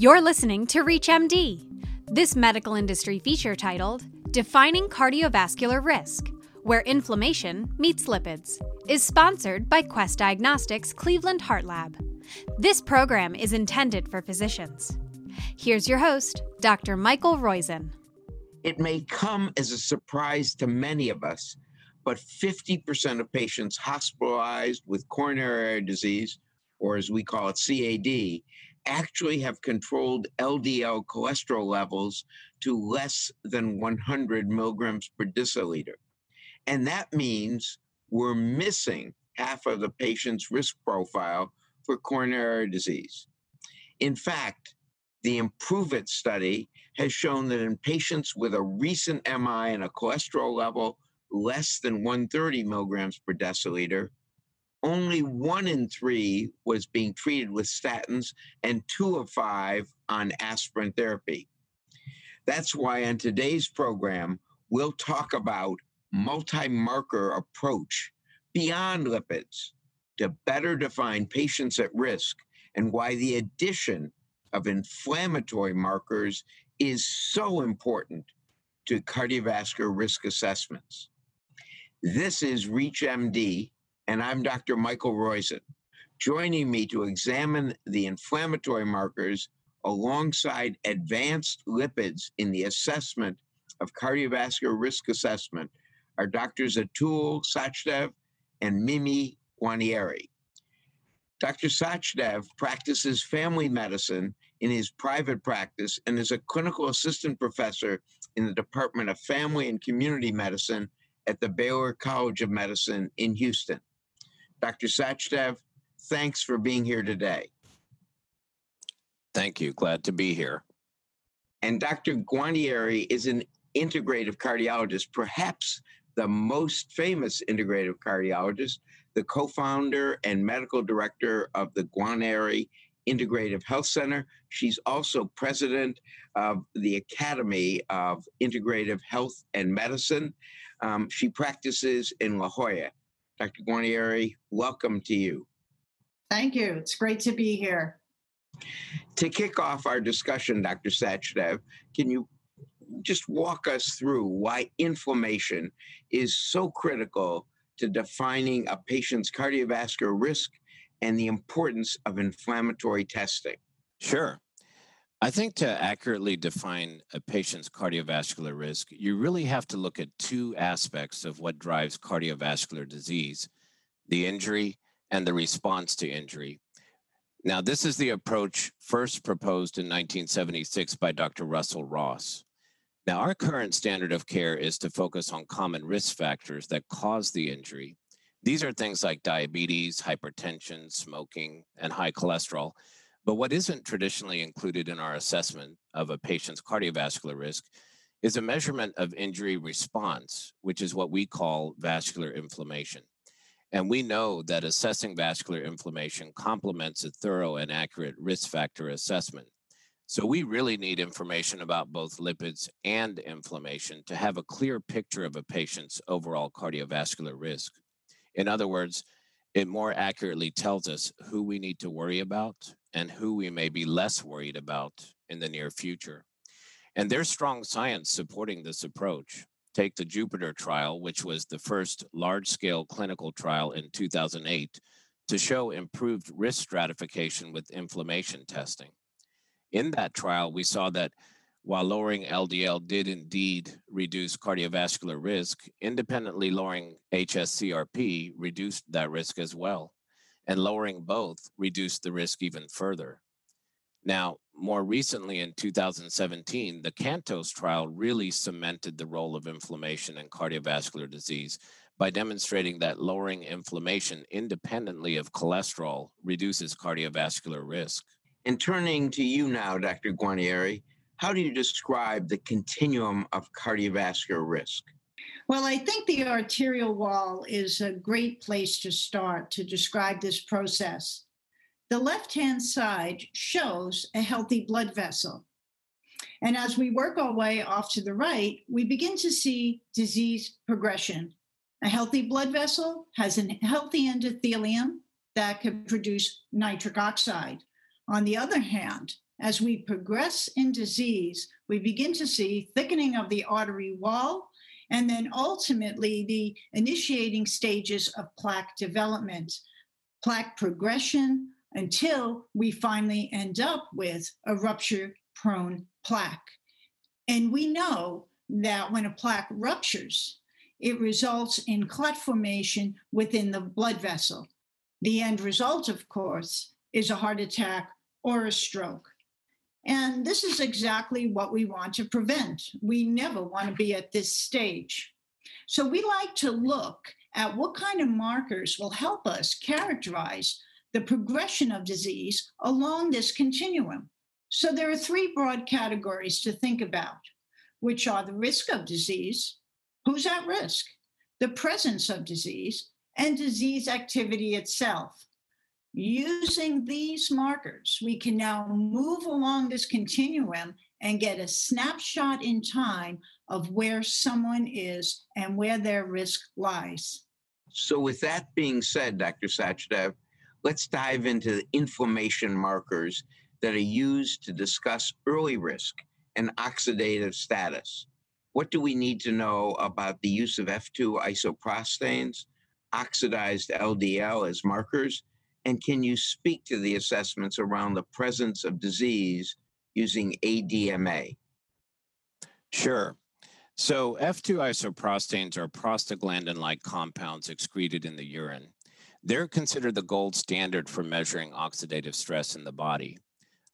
You're listening to ReachMD. This medical industry feature titled Defining Cardiovascular Risk, where inflammation meets lipids, is sponsored by Quest Diagnostics Cleveland Heart Lab. This program is intended for physicians. Here's your host, Dr. Michael Roizen. It may come as a surprise to many of us, but 50% of patients hospitalized with coronary disease, or as we call it, CAD, actually have controlled LDL cholesterol levels to less than 100 milligrams per deciliter. And that means we're missing half of the patient's risk profile for coronary disease. In fact, the Improve It study has shown that in patients with a recent MI and a cholesterol level less than 130 milligrams per deciliter, only one in three was being treated with statins and two of five on aspirin therapy. That's why on today's program, we'll talk about multi-marker approach beyond lipids to better define patients at risk and why the addition of inflammatory markers is so important to cardiovascular risk assessments. This is ReachMD, and I'm Dr. Michael Roizen. Joining me to examine the inflammatory markers alongside advanced lipids in the assessment of cardiovascular risk assessment are Drs. Atul Sachdev and Mimi Guarneri. Dr. Sachdev practices family medicine in his private practice and is a clinical assistant professor in the Department of Family and Community Medicine at the Baylor College of Medicine in Houston. Dr. Sachdev, thanks for being here today. Thank you. Glad to be here. And Dr. Guarneri is an integrative cardiologist, perhaps the most famous integrative cardiologist, the co founder and medical director of the Guarneri Integrative Health Center. She's also president of the Academy of Integrative Health and Medicine. Um, she practices in La Jolla. Dr. Guarneri, welcome to you. Thank you. It's great to be here. To kick off our discussion, Dr. Sachdev, can you just walk us through why inflammation is so critical to defining a patient's cardiovascular risk and the importance of inflammatory testing? Sure. I think to accurately define a patient's cardiovascular risk, you really have to look at two aspects of what drives cardiovascular disease the injury and the response to injury. Now, this is the approach first proposed in 1976 by Dr. Russell Ross. Now, our current standard of care is to focus on common risk factors that cause the injury. These are things like diabetes, hypertension, smoking, and high cholesterol. But what isn't traditionally included in our assessment of a patient's cardiovascular risk is a measurement of injury response, which is what we call vascular inflammation. And we know that assessing vascular inflammation complements a thorough and accurate risk factor assessment. So we really need information about both lipids and inflammation to have a clear picture of a patient's overall cardiovascular risk. In other words, it more accurately tells us who we need to worry about and who we may be less worried about in the near future. And there's strong science supporting this approach. Take the Jupiter trial, which was the first large scale clinical trial in 2008 to show improved risk stratification with inflammation testing. In that trial, we saw that while lowering LDL did indeed reduce cardiovascular risk, independently lowering HSCRP reduced that risk as well and lowering both reduced the risk even further. Now, more recently in 2017, the CANTOS trial really cemented the role of inflammation in cardiovascular disease by demonstrating that lowering inflammation independently of cholesterol reduces cardiovascular risk. And turning to you now, Dr. Guarneri, how do you describe the continuum of cardiovascular risk? Well, I think the arterial wall is a great place to start to describe this process. The left hand side shows a healthy blood vessel. And as we work our way off to the right, we begin to see disease progression. A healthy blood vessel has a healthy endothelium that can produce nitric oxide. On the other hand, as we progress in disease, we begin to see thickening of the artery wall and then ultimately the initiating stages of plaque development, plaque progression, until we finally end up with a rupture prone plaque. And we know that when a plaque ruptures, it results in clot formation within the blood vessel. The end result, of course, is a heart attack or a stroke. And this is exactly what we want to prevent. We never want to be at this stage. So we like to look at what kind of markers will help us characterize the progression of disease along this continuum. So there are three broad categories to think about, which are the risk of disease, who's at risk, the presence of disease, and disease activity itself. Using these markers, we can now move along this continuum and get a snapshot in time of where someone is and where their risk lies. So, with that being said, Dr. Sachdev, let's dive into the inflammation markers that are used to discuss early risk and oxidative status. What do we need to know about the use of F2 isoprostanes, oxidized LDL as markers, and can you speak to the assessments around the presence of disease using ADMA? Sure. So, F2 isoprostanes are prostaglandin like compounds excreted in the urine. They're considered the gold standard for measuring oxidative stress in the body.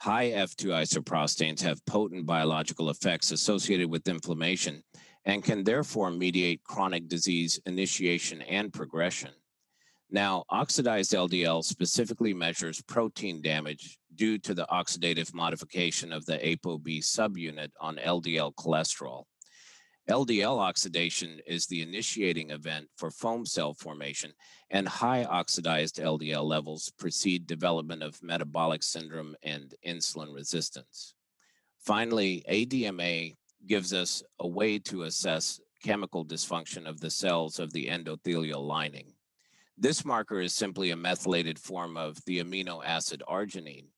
High F2 isoprostanes have potent biological effects associated with inflammation and can therefore mediate chronic disease initiation and progression. Now, oxidized LDL specifically measures protein damage due to the oxidative modification of the ApoB subunit on LDL cholesterol. LDL oxidation is the initiating event for foam cell formation, and high oxidized LDL levels precede development of metabolic syndrome and insulin resistance. Finally, ADMA gives us a way to assess chemical dysfunction of the cells of the endothelial lining. This marker is simply a methylated form of the amino acid arginine.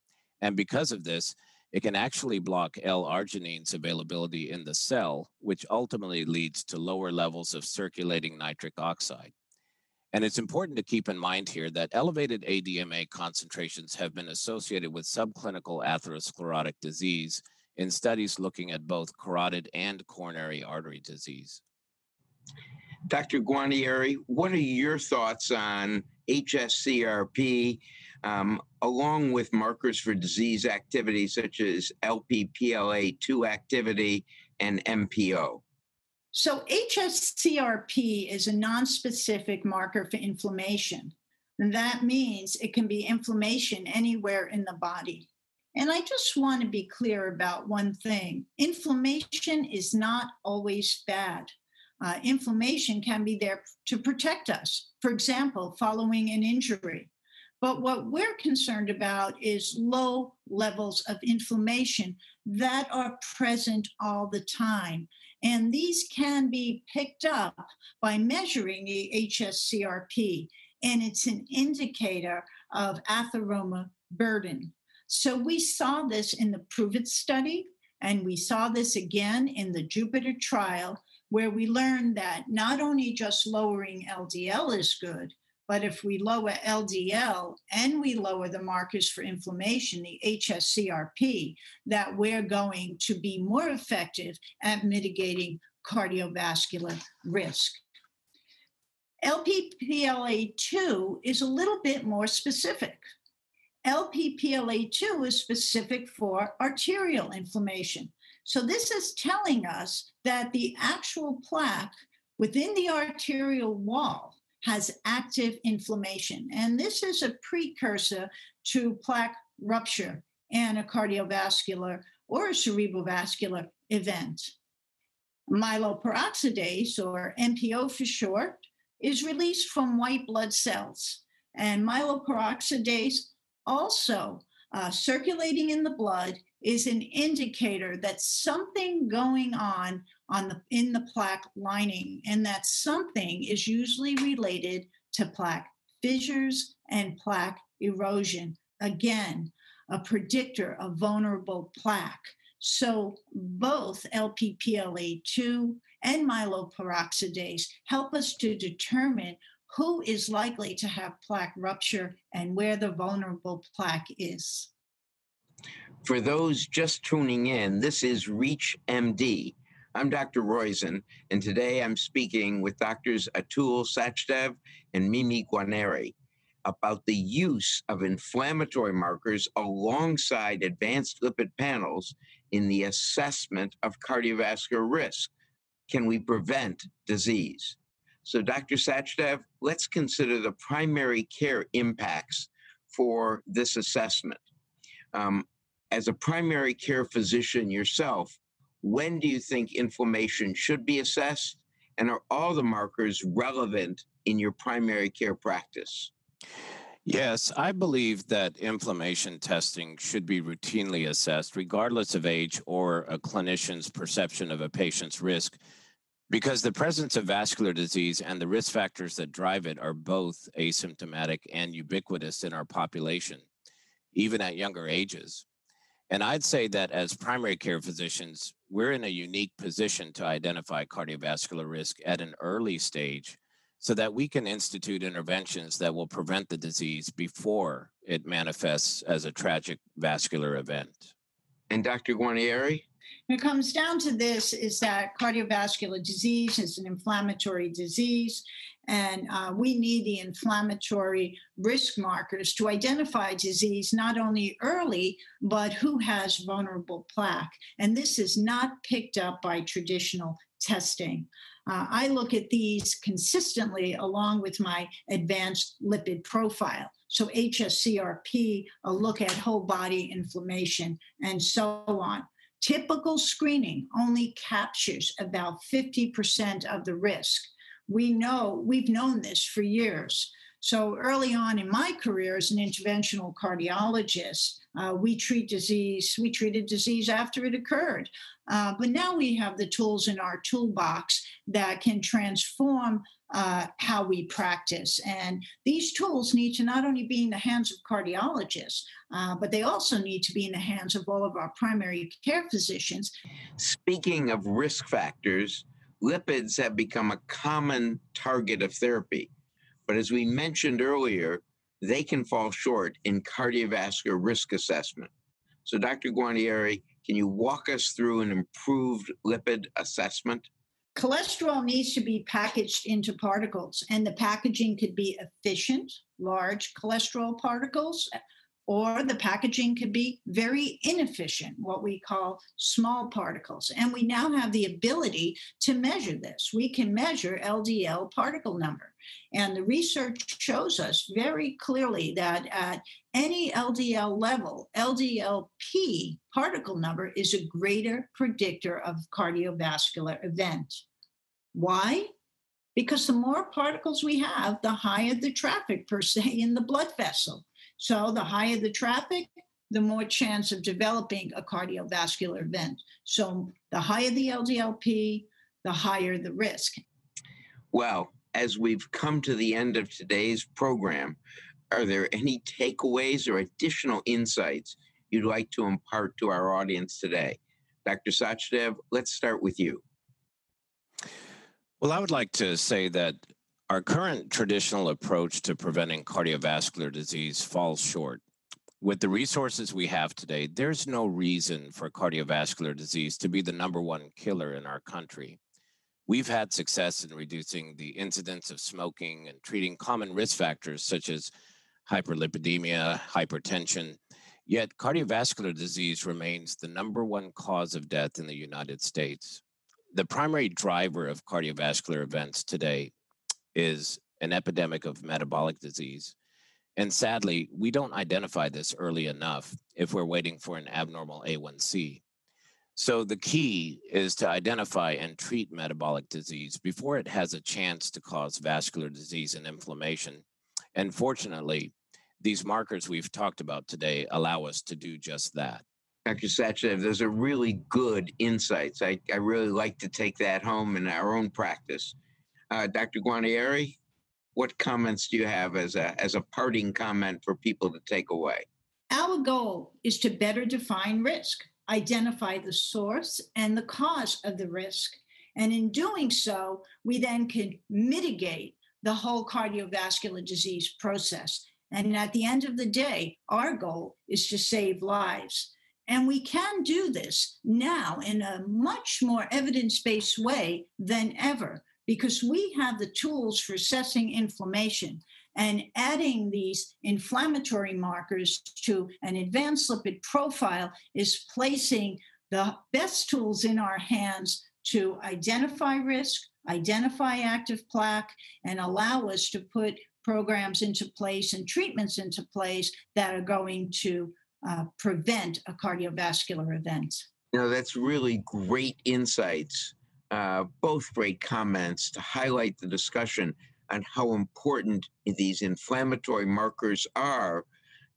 And because of this, it can actually block L-arginine's availability in the cell, which ultimately leads to lower levels of circulating nitric oxide. And it's important to keep in mind here that elevated ADMA concentrations have been associated with subclinical atherosclerotic disease in studies looking at both carotid and coronary artery disease. Dr. Guarneri, what are your thoughts on HSCRP um, along with markers for disease activity such as Lp-PLA2 activity and MPO. So, HSCRP is a nonspecific marker for inflammation. And that means it can be inflammation anywhere in the body. And I just want to be clear about one thing inflammation is not always bad. Uh, inflammation can be there to protect us. For example, following an injury, but what we're concerned about is low levels of inflammation that are present all the time. And these can be picked up by measuring the HSCRP, and it's an indicator of atheroma burden. So we saw this in the PROVE-IT study, and we saw this again in the Jupiter trial, where we learned that not only just lowering LDL is good, but if we lower LDL and we lower the markers for inflammation, the HSCRP, that we're going to be more effective at mitigating cardiovascular risk. Lp-PLA2 is a little bit more specific. Lp-PLA2 is specific for arterial inflammation. So, this is telling us that the actual plaque within the arterial wall has active inflammation. And this is a precursor to plaque rupture and a cardiovascular or a cerebrovascular event. Myeloperoxidase, or MPO for short, is released from white blood cells. And myeloperoxidase also uh, circulating in the blood is an indicator that something going on on the in the plaque lining and that something is usually related to plaque fissures and plaque erosion again a predictor of vulnerable plaque. So both Lp-PLA2 and myeloperoxidase help us to determine who is likely to have plaque rupture and where the vulnerable plaque is. For those just tuning in, this is Reach MD. I'm Dr. Roizen, and today I'm speaking with Doctors Atul Sachdev and Mimi Guarneri about the use of inflammatory markers alongside advanced lipid panels in the assessment of cardiovascular risk. Can we prevent disease? So, Dr. Sachdev, let's consider the primary care impacts for this assessment. Um, as a primary care physician yourself, when do you think inflammation should be assessed? And are all the markers relevant in your primary care practice? Yes, I believe that inflammation testing should be routinely assessed, regardless of age or a clinician's perception of a patient's risk, because the presence of vascular disease and the risk factors that drive it are both asymptomatic and ubiquitous in our population, even at younger ages. And I'd say that as primary care physicians, we're in a unique position to identify cardiovascular risk at an early stage so that we can institute interventions that will prevent the disease before it manifests as a tragic vascular event. And Dr. Guarneri? When it comes down to this, is that cardiovascular disease is an inflammatory disease, and uh, we need the inflammatory risk markers to identify disease not only early, but who has vulnerable plaque. And this is not picked up by traditional testing. Uh, I look at these consistently along with my advanced lipid profile. So, HSCRP, a look at whole body inflammation, and so on. Typical screening only captures about 50% of the risk. We know, we've known this for years. So early on in my career as an interventional cardiologist, uh, we treat disease, we treated disease after it occurred. Uh, but now we have the tools in our toolbox that can transform uh, how we practice. And these tools need to not only be in the hands of cardiologists, uh, but they also need to be in the hands of all of our primary care physicians. Speaking of risk factors, lipids have become a common target of therapy. But as we mentioned earlier, they can fall short in cardiovascular risk assessment. So, Dr. Guarneri, can you walk us through an improved lipid assessment? Cholesterol needs to be packaged into particles, and the packaging could be efficient, large cholesterol particles, or the packaging could be very inefficient, what we call small particles. And we now have the ability to measure this. We can measure LDL particle number. And the research shows us very clearly that at any LDL level, LDLP particle number is a greater predictor of cardiovascular event. Why? Because the more particles we have, the higher the traffic per se in the blood vessel. So the higher the traffic, the more chance of developing a cardiovascular event. So the higher the LDLP, the higher the risk. Well, as we've come to the end of today's program, are there any takeaways or additional insights you'd like to impart to our audience today? Dr. Sachdev, let's start with you. Well, I would like to say that our current traditional approach to preventing cardiovascular disease falls short. With the resources we have today, there's no reason for cardiovascular disease to be the number one killer in our country. We've had success in reducing the incidence of smoking and treating common risk factors such as hyperlipidemia, hypertension, yet cardiovascular disease remains the number one cause of death in the United States. The primary driver of cardiovascular events today is an epidemic of metabolic disease. And sadly, we don't identify this early enough if we're waiting for an abnormal A1C. So the key is to identify and treat metabolic disease before it has a chance to cause vascular disease and inflammation. And fortunately, these markers we've talked about today allow us to do just that. Dr. Sachdev, those are really good insights. I, I really like to take that home in our own practice. Uh, Dr. Guarneri, what comments do you have as a as a parting comment for people to take away? Our goal is to better define risk, identify the source and the cause of the risk. And in doing so, we then can mitigate the whole cardiovascular disease process. And at the end of the day, our goal is to save lives. And we can do this now in a much more evidence based way than ever because we have the tools for assessing inflammation and adding these inflammatory markers to an advanced lipid profile is placing the best tools in our hands to identify risk, identify active plaque, and allow us to put programs into place and treatments into place that are going to uh, prevent a cardiovascular event. You know, that's really great insights, uh, both great comments to highlight the discussion on how important these inflammatory markers are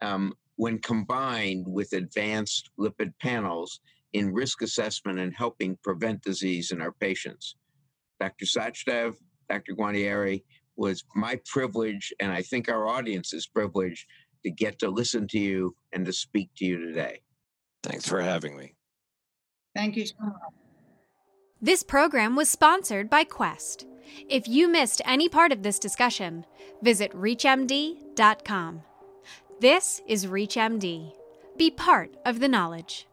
um, when combined with advanced lipid panels in risk assessment and helping prevent disease in our patients. Dr. Sachdev, Dr. Guarneri, was my privilege, and I think our audience's privilege, to get to listen to you and to speak to you today. Thanks for having me. Thank you so much. This program was sponsored by Quest. If you missed any part of this discussion, visit ReachMD.com. This is ReachMD. Be part of the knowledge.